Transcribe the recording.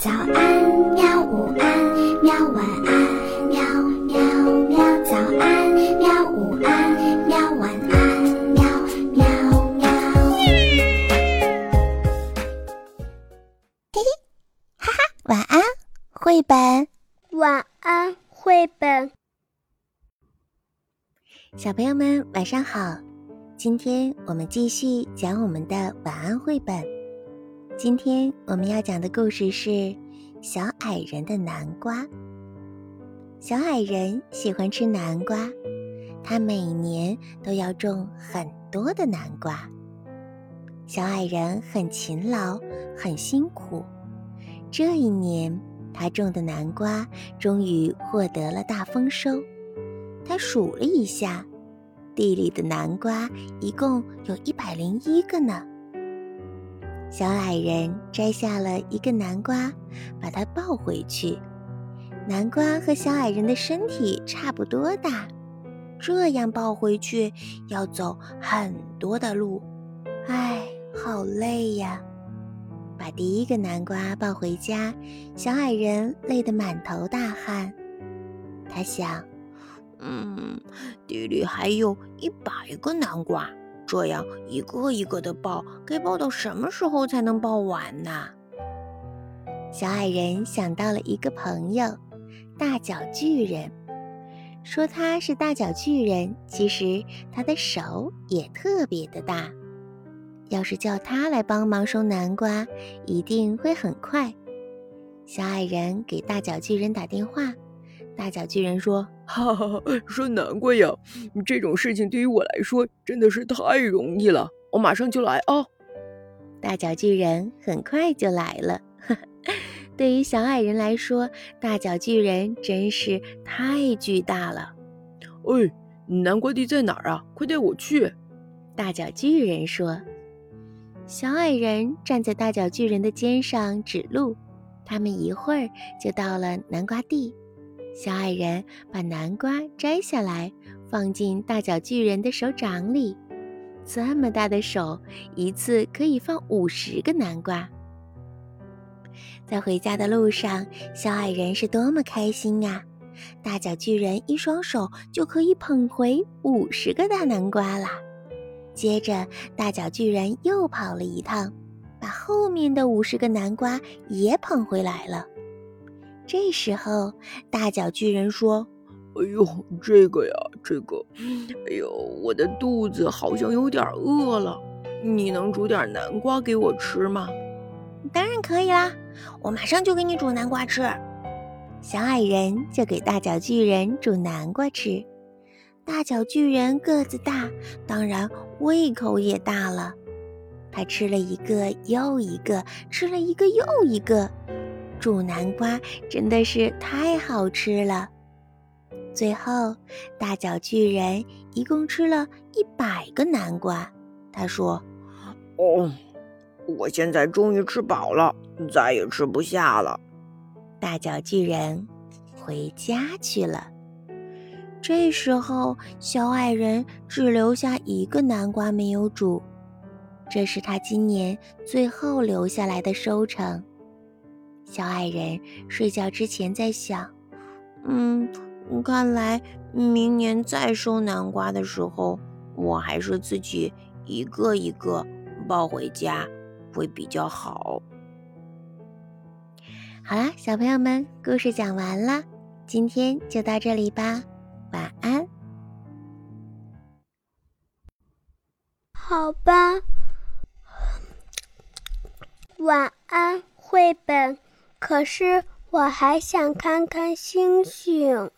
早安，喵！午安，喵！晚安，喵喵喵！早安，喵！午安，喵！晚安，喵喵喵！嘿嘿，哈哈，晚安，绘本。晚安，绘本。小朋友们，晚上好！今天我们继续讲我们的晚安绘本。今天我们要讲的故事是《小矮人的南瓜》。小矮人喜欢吃南瓜，他每年都要种很多的南瓜。小矮人很勤劳，很辛苦。这一年，他种的南瓜终于获得了大丰收。他数了一下，地里的南瓜一共有一百零一个呢。小矮人摘下了一个南瓜，把它抱回去。南瓜和小矮人的身体差不多大，这样抱回去要走很多的路，唉，好累呀！把第一个南瓜抱回家，小矮人累得满头大汗。他想：“嗯，地里还有一百个南瓜。”这样一个一个的抱，该抱到什么时候才能抱完呢？小矮人想到了一个朋友，大脚巨人。说他是大脚巨人，其实他的手也特别的大。要是叫他来帮忙收南瓜，一定会很快。小矮人给大脚巨人打电话。大脚巨人说：“哈哈哈，收南瓜呀，这种事情对于我来说真的是太容易了，我马上就来啊！”大脚巨人很快就来了。对于小矮人来说，大脚巨人真是太巨大了。哎，南瓜地在哪儿啊？快带我去！大脚巨人说。小矮人站在大脚巨人的肩上指路，他们一会儿就到了南瓜地。小矮人把南瓜摘下来，放进大脚巨人的手掌里。这么大的手，一次可以放五十个南瓜。在回家的路上，小矮人是多么开心呀！大脚巨人一双手就可以捧回五十个大南瓜啦。接着，大脚巨人又跑了一趟，把后面的五十个南瓜也捧回来了。这时候，大脚巨人说：“哎呦，这个呀，这个，哎呦，我的肚子好像有点饿了，你能煮点南瓜给我吃吗？”“当然可以啦，我马上就给你煮南瓜吃。”小矮人就给大脚巨人煮南瓜吃。大脚巨人个子大，当然胃口也大了，他吃了一个又一个，吃了一个又一个。煮南瓜真的是太好吃了。最后，大脚巨人一共吃了一百个南瓜。他说：“哦，我现在终于吃饱了，再也吃不下了。”大脚巨人回家去了。这时候，小矮人只留下一个南瓜没有煮，这是他今年最后留下来的收成。小矮人睡觉之前在想：“嗯，看来明年再收南瓜的时候，我还是自己一个一个抱回家会比较好。”好啦，小朋友们，故事讲完了，今天就到这里吧，晚安。好吧，晚安，绘本。可是我还想看看星星。